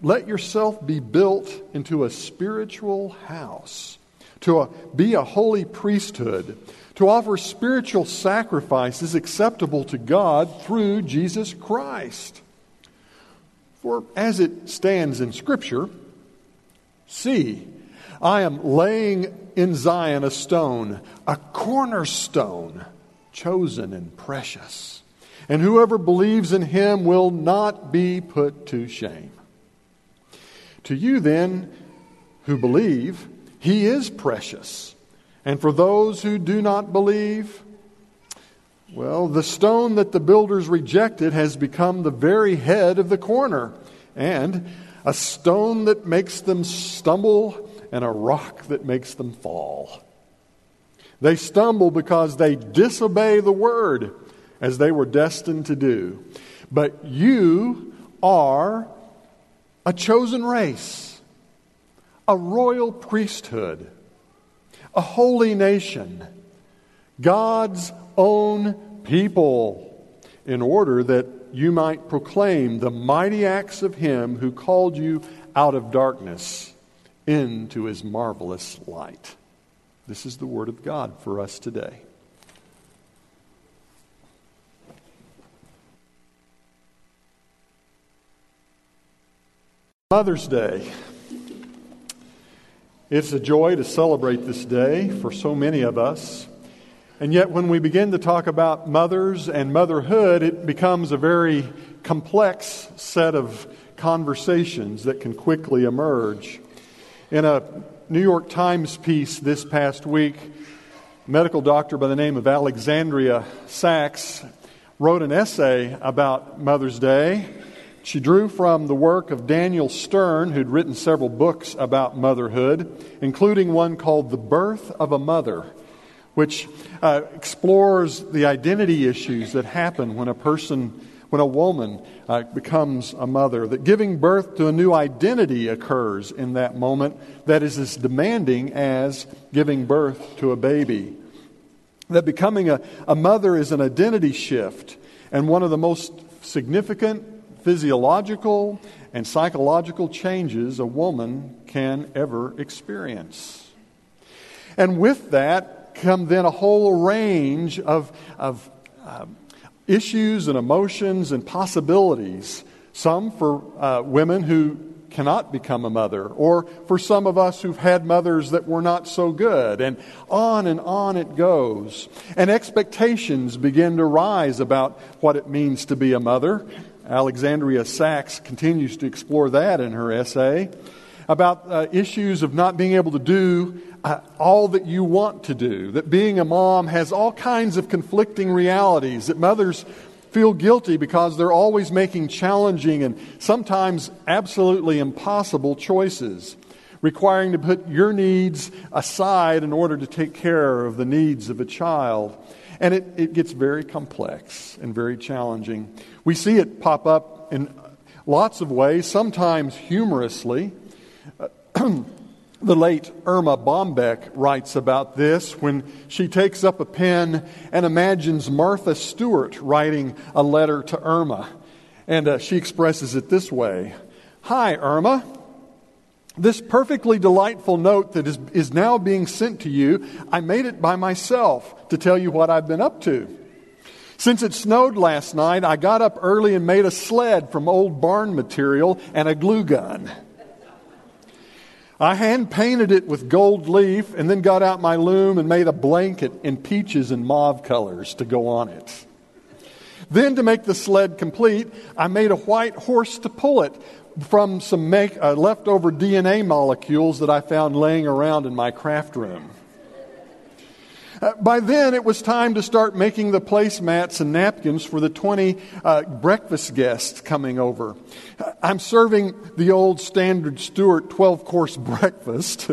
Let yourself be built into a spiritual house, to a, be a holy priesthood, to offer spiritual sacrifices acceptable to God through Jesus Christ. For as it stands in Scripture, see, I am laying in Zion a stone, a cornerstone, chosen and precious. And whoever believes in him will not be put to shame. To you, then, who believe, he is precious. And for those who do not believe, well, the stone that the builders rejected has become the very head of the corner, and a stone that makes them stumble, and a rock that makes them fall. They stumble because they disobey the word, as they were destined to do. But you are a chosen race, a royal priesthood, a holy nation, God's own people, in order that you might proclaim the mighty acts of Him who called you out of darkness into His marvelous light. This is the Word of God for us today. Mother's Day. It's a joy to celebrate this day for so many of us. And yet, when we begin to talk about mothers and motherhood, it becomes a very complex set of conversations that can quickly emerge. In a New York Times piece this past week, a medical doctor by the name of Alexandria Sacks wrote an essay about Mother's Day she drew from the work of Daniel Stern, who'd written several books about motherhood, including one called The Birth of a Mother, which uh, explores the identity issues that happen when a person, when a woman uh, becomes a mother. That giving birth to a new identity occurs in that moment that is as demanding as giving birth to a baby. That becoming a, a mother is an identity shift and one of the most significant physiological and psychological changes a woman can ever experience. And with that come then a whole range of, of uh, issues and emotions and possibilities. Some for uh, women who cannot become a mother, or for some of us who've had mothers that were not so good, and on and on it goes. And expectations begin to rise about what it means to be a mother, Alexandria Sacks continues to explore that in her essay about uh, issues of not being able to do uh, all that you want to do, that being a mom has all kinds of conflicting realities, that mothers feel guilty because they're always making challenging and sometimes absolutely impossible choices, requiring to put your needs aside in order to take care of the needs of a child. And it, it gets very complex and very challenging. We see it pop up in lots of ways, sometimes humorously. the late Erma Bombeck writes about this when she takes up a pen and imagines Martha Stewart writing a letter to Erma. And uh, she expresses it this way Hi, Erma. This perfectly delightful note that is, is now being sent to you, I made it by myself to tell you what I've been up to. Since it snowed last night, I got up early and made a sled from old barn material and a glue gun. I hand painted it with gold leaf and then got out my loom and made a blanket in peaches and mauve colors to go on it. Then, to make the sled complete, I made a white horse to pull it from some make, uh, leftover DNA molecules that I found laying around in my craft room. Uh, by then, it was time to start making the placemats and napkins for the 20 uh, breakfast guests coming over. Uh, I'm serving the old standard Stewart 12 course breakfast.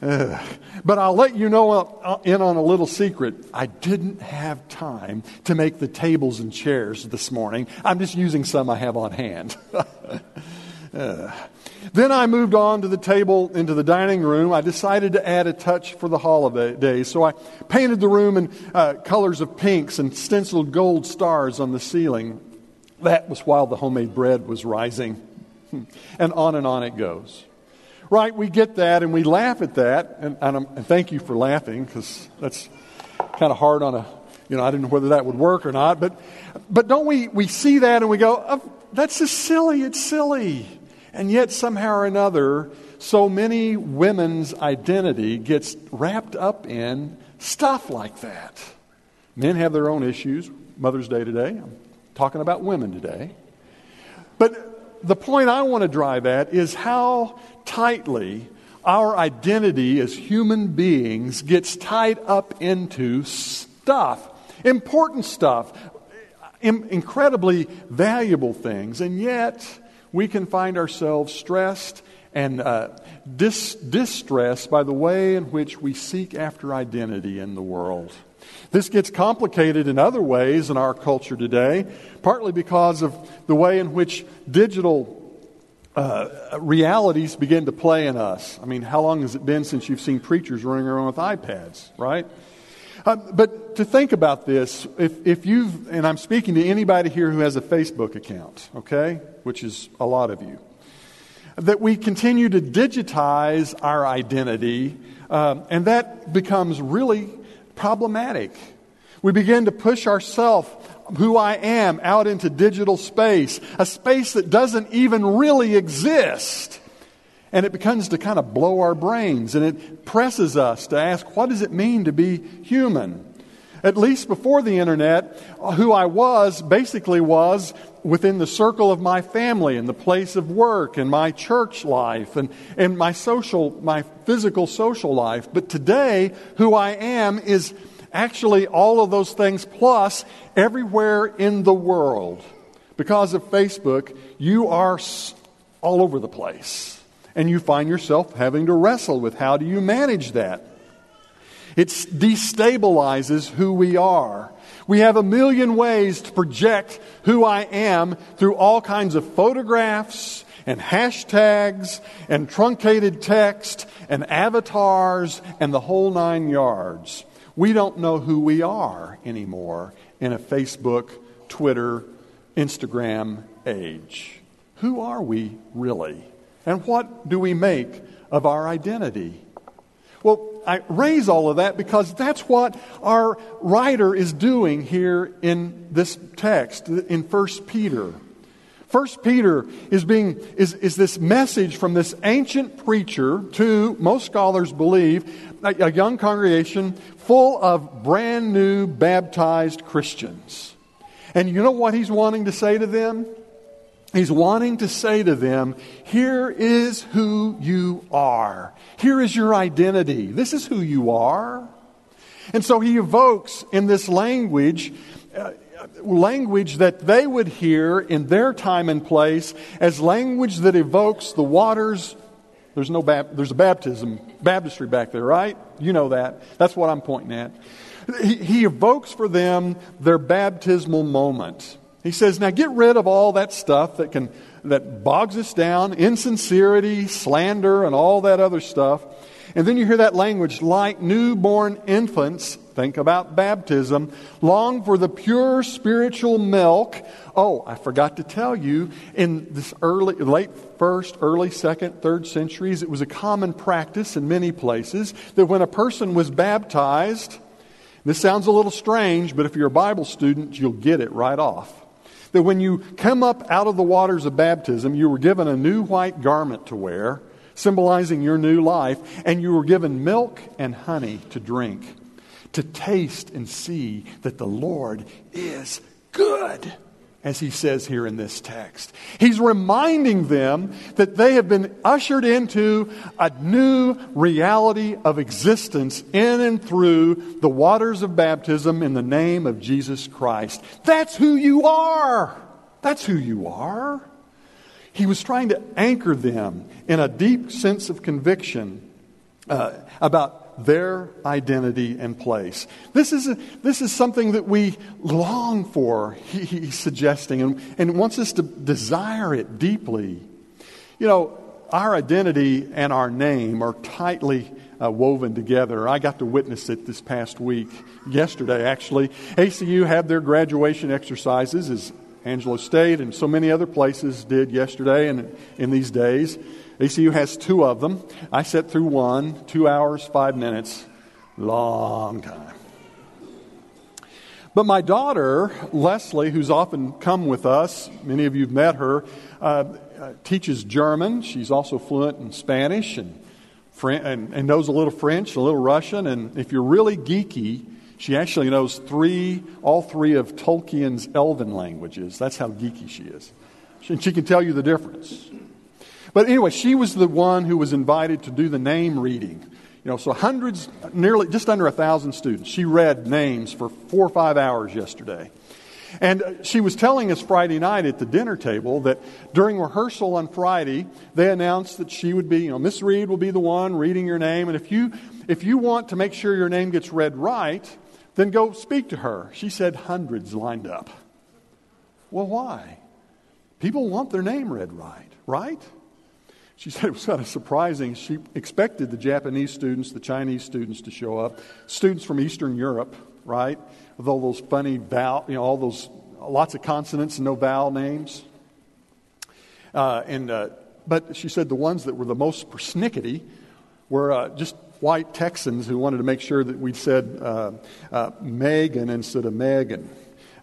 Uh, but I'll let you know in on a little secret. I didn't have time to make the tables and chairs this morning. I'm just using some I have on hand. Uh, then I moved on to the table into the dining room. I decided to add a touch for the holidays. So I painted the room in uh, colors of pinks and stenciled gold stars on the ceiling. That was while the homemade bread was rising. and on and on it goes. Right? We get that and we laugh at that. And, and, and thank you for laughing because that's kind of hard on a, you know, I didn't know whether that would work or not. But, but don't we, we see that and we go, oh, that's just silly. It's silly. And yet, somehow or another, so many women's identity gets wrapped up in stuff like that. Men have their own issues. Mother's Day today. I'm talking about women today. But the point I want to drive at is how tightly our identity as human beings gets tied up into stuff, important stuff, incredibly valuable things, and yet we can find ourselves stressed and uh, dis- distressed by the way in which we seek after identity in the world. This gets complicated in other ways in our culture today, partly because of the way in which digital uh, realities begin to play in us. I mean, how long has it been since you've seen preachers running around with iPads, right? Uh, but to think about this, if, if you've, and I'm speaking to anybody here who has a Facebook account, okay, which is a lot of you, that we continue to digitize our identity, um, and that becomes really problematic. We begin to push ourselves, who I am, out into digital space, a space that doesn't even really exist. And it becomes to kind of blow our brains, and it presses us to ask, what does it mean to be human? At least before the internet, uh, who I was basically was within the circle of my family and the place of work and my church life and, and my social, my physical social life. But today, who I am is actually all of those things plus everywhere in the world. Because of Facebook, you are all over the place. And you find yourself having to wrestle with how do you manage that? It destabilizes who we are. We have a million ways to project who I am through all kinds of photographs and hashtags and truncated text and avatars and the whole nine yards. We don't know who we are anymore in a Facebook, Twitter, Instagram age. Who are we really? And what do we make of our identity? Well, I raise all of that because that's what our writer is doing here in this text in 1 Peter. 1 Peter is, being, is, is this message from this ancient preacher to, most scholars believe, a, a young congregation full of brand new baptized Christians. And you know what he's wanting to say to them? He's wanting to say to them, here is who you are. Here is your identity. This is who you are. And so he evokes in this language, uh, language that they would hear in their time and place as language that evokes the waters. There's no bap- there's a baptism, baptistry back there, right? You know that. That's what I'm pointing at. He, he evokes for them their baptismal moment. He says, now get rid of all that stuff that can that bogs us down, insincerity, slander, and all that other stuff. And then you hear that language like newborn infants, think about baptism, long for the pure spiritual milk. Oh, I forgot to tell you, in this early, late first, early second, third centuries, it was a common practice in many places that when a person was baptized, this sounds a little strange, but if you're a Bible student, you'll get it right off that when you come up out of the waters of baptism, you were given a new white garment to wear, symbolizing your new life, and you were given milk and honey to drink, to taste and see that the Lord is good as he says here in this text. He's reminding them that they have been ushered into a new reality of existence in and through the waters of baptism in the name of Jesus Christ. That's who you are. That's who you are. He was trying to anchor them in a deep sense of conviction uh, about their identity and place. This is, a, this is something that we long for, he, he's suggesting, and, and wants us to desire it deeply. You know, our identity and our name are tightly uh, woven together. I got to witness it this past week, yesterday actually. ACU had their graduation exercises, as Angelo State and so many other places did yesterday and in these days. ACU has two of them. I sat through one, two hours, five minutes. Long time. But my daughter, Leslie, who's often come with us, many of you have met her, uh, uh, teaches German. She's also fluent in Spanish and, and, and knows a little French, a little Russian. And if you're really geeky, she actually knows three, all three of Tolkien's elven languages. That's how geeky she is. And she can tell you the difference. But anyway, she was the one who was invited to do the name reading. You know, so hundreds, nearly just under a thousand students. She read names for four or five hours yesterday. And uh, she was telling us Friday night at the dinner table that during rehearsal on Friday, they announced that she would be, you know, Miss Reed will be the one reading your name. And if you, if you want to make sure your name gets read right, then go speak to her. She said hundreds lined up. Well, why? People want their name read right, right? She said it was kind of surprising. She expected the Japanese students, the Chinese students to show up, students from Eastern Europe, right? With all those funny vowel, you know, all those lots of consonants and no vowel names. Uh, and uh, but she said the ones that were the most persnickety were uh, just white Texans who wanted to make sure that we said uh, uh, Megan instead of Megan,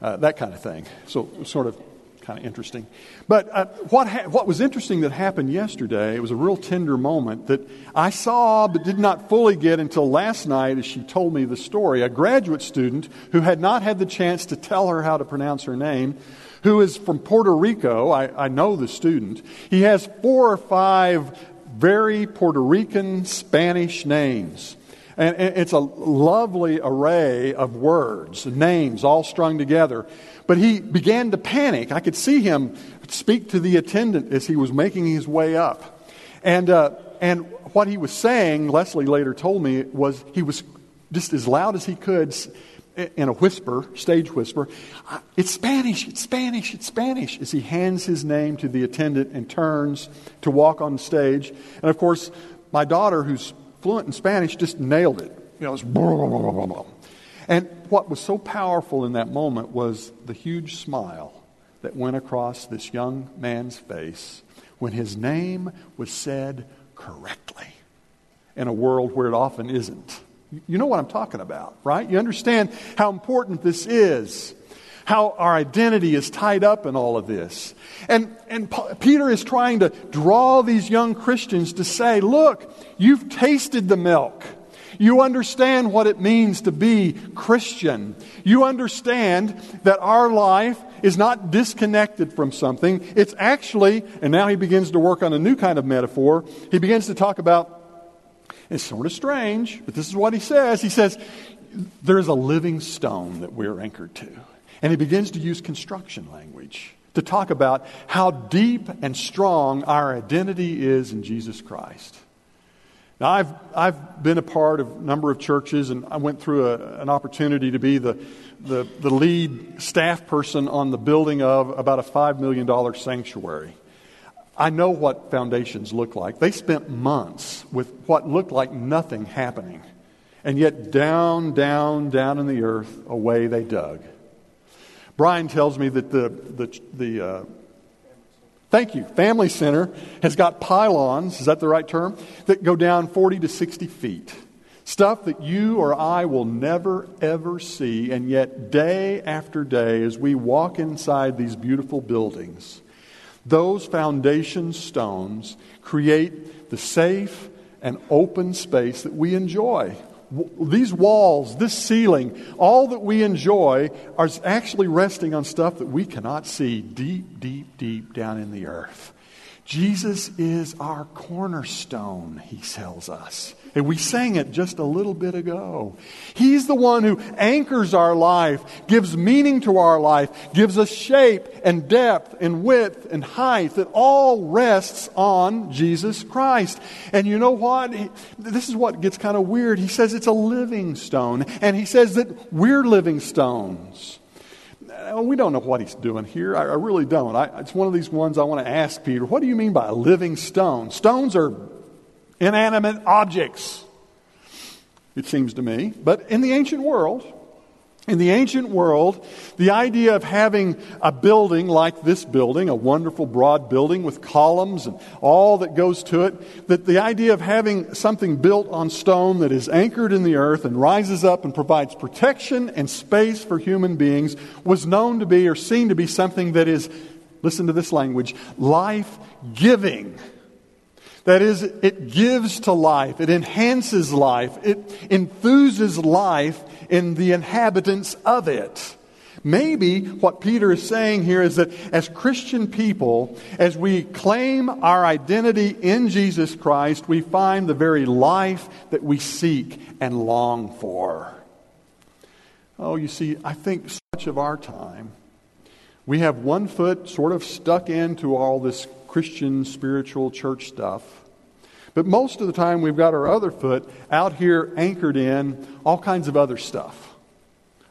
uh, that kind of thing. So, sort of kind of interesting. But uh, what, ha- what was interesting that happened yesterday, it was a real tender moment that I saw but did not fully get until last night as she told me the story. A graduate student who had not had the chance to tell her how to pronounce her name who is from Puerto Rico. I, I, know the student. He has four or five very Puerto Rican Spanish names. And it's a lovely array of words, names all strung together. But he began to panic. I could see him speak to the attendant as he was making his way up. And, uh, and what he was saying, Leslie later told me, was he was just as loud as he could in a whisper, stage whisper, it's Spanish, it's Spanish, it's Spanish, as he hands his name to the attendant and turns to walk on stage. And of course, my daughter, who's fluent in Spanish, just nailed it. You know, it blah, blah, blah, and what was so powerful in that moment was the huge smile that went across this young man's face when his name was said correctly in a world where it often isn't. You know what I'm talking about, right? You understand how important this is, how our identity is tied up in all of this. And, and Peter is trying to draw these young Christians to say, look, you've tasted the milk. You understand what it means to be Christian. You understand that our life is not disconnected from something. It's actually, and now he begins to work on a new kind of metaphor. He begins to talk about it's sort of strange, but this is what he says. He says, There's a living stone that we're anchored to. And he begins to use construction language to talk about how deep and strong our identity is in Jesus Christ. Now, I've, I've been a part of a number of churches, and I went through a, an opportunity to be the, the, the lead staff person on the building of about a $5 million sanctuary. I know what foundations look like. They spent months with what looked like nothing happening. And yet, down, down, down in the earth, away they dug. Brian tells me that the, the, the uh, thank you, Family Center has got pylons, is that the right term? That go down 40 to 60 feet. Stuff that you or I will never, ever see. And yet, day after day, as we walk inside these beautiful buildings, those foundation stones create the safe and open space that we enjoy. These walls, this ceiling, all that we enjoy are actually resting on stuff that we cannot see deep, deep, deep down in the earth. Jesus is our cornerstone, he tells us. And we sang it just a little bit ago. He's the one who anchors our life, gives meaning to our life, gives us shape and depth and width and height that all rests on Jesus Christ. And you know what? This is what gets kind of weird. He says it's a living stone, and he says that we're living stones. Uh, we don't know what he's doing here. I, really don't. I, it's one of these ones I want to ask Peter. What do you mean by living stone? Stones are inanimate objects, it seems to me. But in the ancient world, In the ancient world, the idea of having a building like this building, a wonderful broad building with columns and all that goes to it, that the idea of having something built on stone that is anchored in the earth and rises up and provides protection and space for human beings was known to be or seen to be something that is, listen to this language, life giving. That is, it gives to life, it enhances life, it enthuses life in the inhabitants of it. Maybe what Peter is saying here is that as Christian people, as we claim our identity in Jesus Christ, we find the very life that we seek and long for. Oh, you see, I think so much of our time, we have one foot sort of stuck into all this Christian spiritual church stuff. But most of the time, we've got our other foot out here anchored in all kinds of other stuff.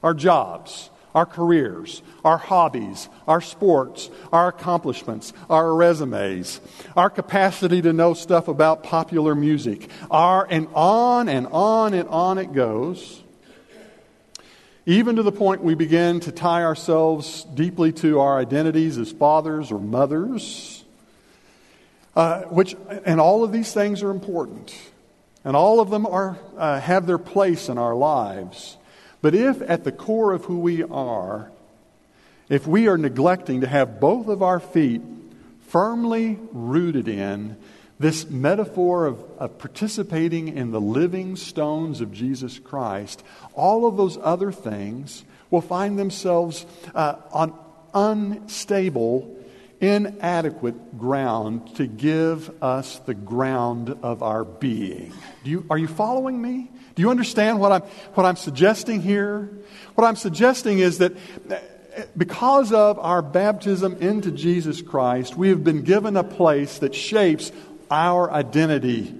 Our jobs, our careers, our hobbies, our sports, our accomplishments, our resumes, our capacity to know stuff about popular music, our, and on and on and on it goes. Even to the point we begin to tie ourselves deeply to our identities as fathers or mothers uh, which, and all of these things are important. And all of them are, uh, have their place in our lives. But if at the core of who we are, if we are neglecting to have both of our feet firmly rooted in this metaphor of, of, participating in the living stones of Jesus Christ, all of those other things will find themselves uh, on unstable inadequate ground to give us the ground of our being. Do you, are you following me? Do you understand what I'm, what I'm suggesting here? What I'm suggesting is that eh, because of our baptism into Jesus Christ, we have been given a place that shapes our identity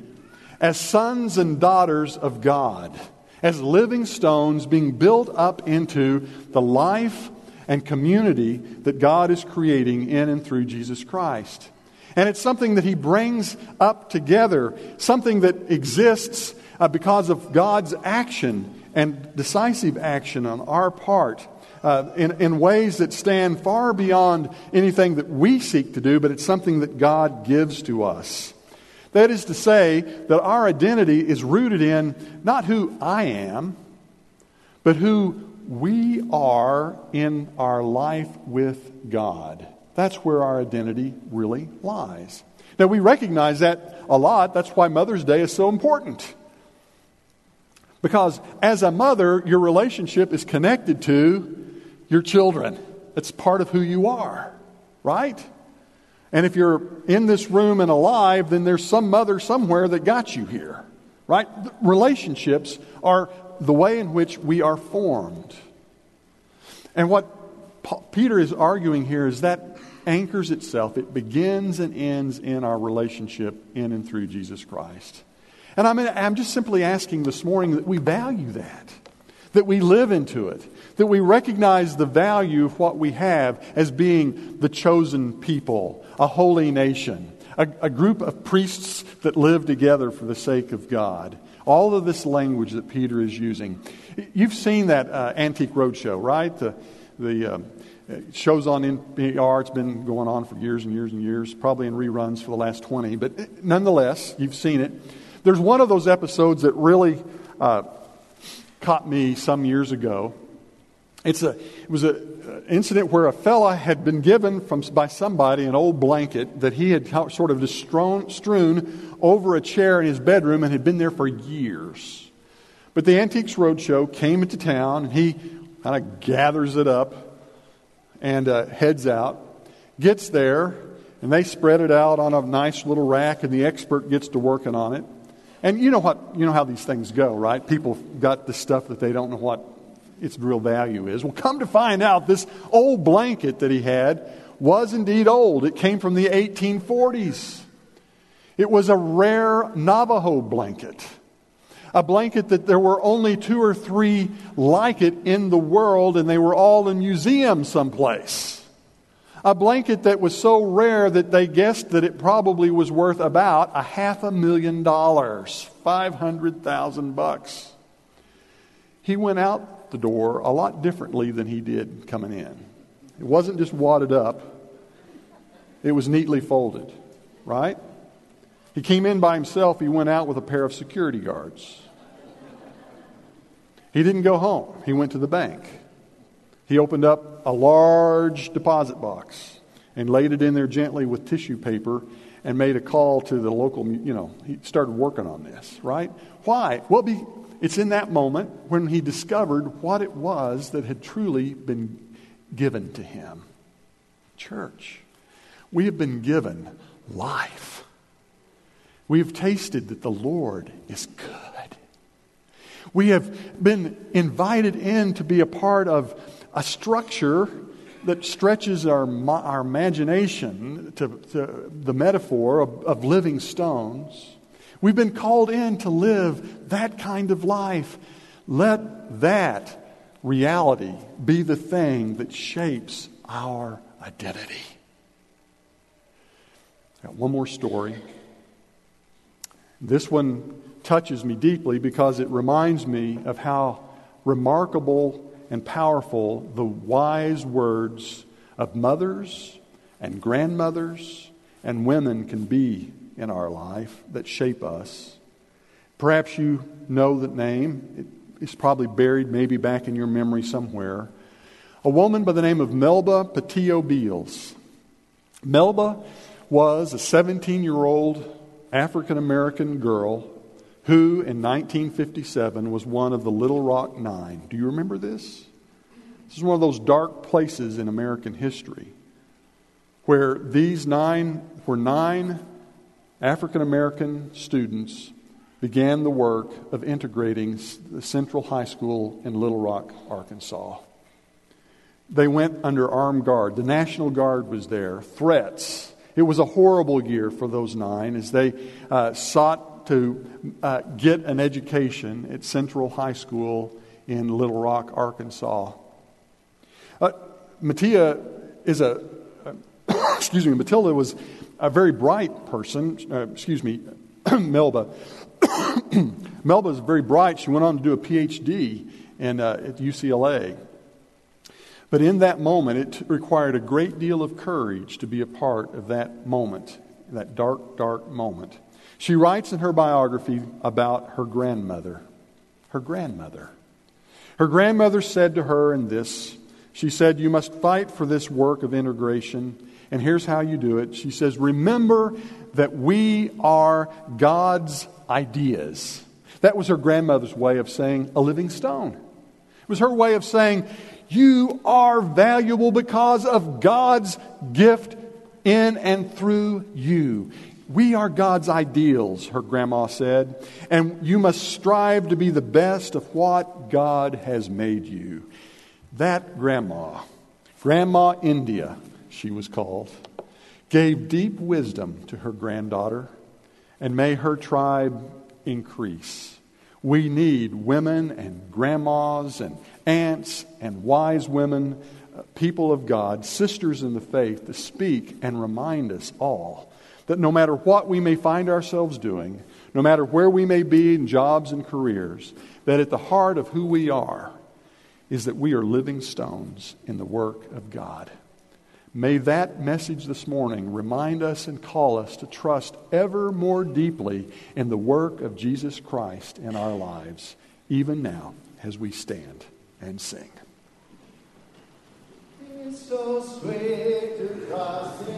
as sons and daughters of God, as living stones being built up into the life and community that God is creating in and through Jesus Christ. And it's something that He brings up together, something that exists uh, because of God's action and decisive action on our part. Uh, in, in ways that stand far beyond anything that we seek to do, but it's something that God gives to us. That is to say, that our identity is rooted in not who I am, but who we are in our life with God. That's where our identity really lies. Now, we recognize that a lot. That's why Mother's Day is so important. Because as a mother, your relationship is connected to your children. It's part of who you are, right? And if you're in this room and alive, then there's some mother somewhere that got you here, right? Relationships are the way in which we are formed. And what Peter is arguing here is that anchors itself, it begins and ends in our relationship in and through Jesus Christ. And I'm, I'm just simply asking this morning that we value that, that we live into it, that we recognize the value of what we have as being the chosen people, a holy nation, a, a group of priests that live together for the sake of God. All of this language that Peter is using. You've seen that uh, Antique Roadshow, right? The, the um, shows on NPR. It's been going on for years and years and years, probably in reruns for the last 20. But uh, nonetheless, you've seen it. There's one of those episodes that really uh, caught me some years ago. It's a, it was an uh, incident where a fella had been given from, by somebody an old blanket that he had sort of just strewn, strewn over a chair in his bedroom and had been there for years. But the Antiques Roadshow came into town and he kind of gathers it up and uh, heads out, gets there, and they spread it out on a nice little rack and the expert gets to working on it. And you know what you know how these things go, right? People got the stuff that they don't know what its real value is. Well, come to find out, this old blanket that he had was indeed old. It came from the 1840s. It was a rare Navajo blanket. A blanket that there were only two or three like it in the world, and they were all in museums someplace. A blanket that was so rare that they guessed that it probably was worth about a half a million dollars, 500,000 bucks. He went out the door a lot differently than he did coming in. It wasn't just wadded up, it was neatly folded, right? He came in by himself, he went out with a pair of security guards. He didn't go home, he went to the bank. He opened up a large deposit box and laid it in there gently with tissue paper and made a call to the local, you know, he started working on this, right? Why? Well, be, it's in that moment when he discovered what it was that had truly been given to him. Church, we have been given life. We have tasted that the Lord is good. We have been invited in to be a part of a structure that stretches our, our imagination to, to the metaphor of, of living stones. We've been called in to live that kind of life. Let that reality be the thing that shapes our identity. Got one more story. This one touches me deeply because it reminds me of how remarkable and powerful the wise words of mothers and grandmothers and women can be in our life that shape us. Perhaps you know the name. It's probably buried maybe back in your memory somewhere. A woman by the name of Melba Pattillo Beals. Melba was a 17 year old African American girl who in 1957 was one of the Little Rock Nine. Do you remember this? This is one of those dark places in American history where these nine, were nine African American students began the work of integrating the Central High School in Little Rock, Arkansas. They went under armed guard. The National Guard was there. Threats. It was a horrible year for those nine as they uh, sought to uh, get an education at Central High School in Little Rock, Arkansas. Uh, is a, excuse me, Matilda was a very bright person. Uh, excuse me, Melba. Melba was very bright. She went on to do a PhD in, uh, at UCLA. But in that moment, it required a great deal of courage to be a part of that moment, that dark, dark moment. She writes in her biography about her grandmother. Her grandmother. Her grandmother said to her in this, she said, You must fight for this work of integration. And here's how you do it. She says, Remember that we are God's ideas. That was her grandmother's way of saying a living stone. It was her way of saying, You are valuable because of God's gift in and through you. We are God's ideals, her grandma said, and you must strive to be the best of what God has made you. That grandma, Grandma India, she was called, gave deep wisdom to her granddaughter, and may her tribe increase. We need women and grandmas and aunts and wise women, uh, people of God, sisters in the faith, to speak and remind us all that no matter what we may find ourselves doing, no matter where we may be in jobs and careers, that at the heart of who we are is that we are living stones in the work of God. May that message this morning remind us and call us to trust ever more deeply in the work of Jesus Christ in our lives, even now as we stand and sing. It's so sweet to trust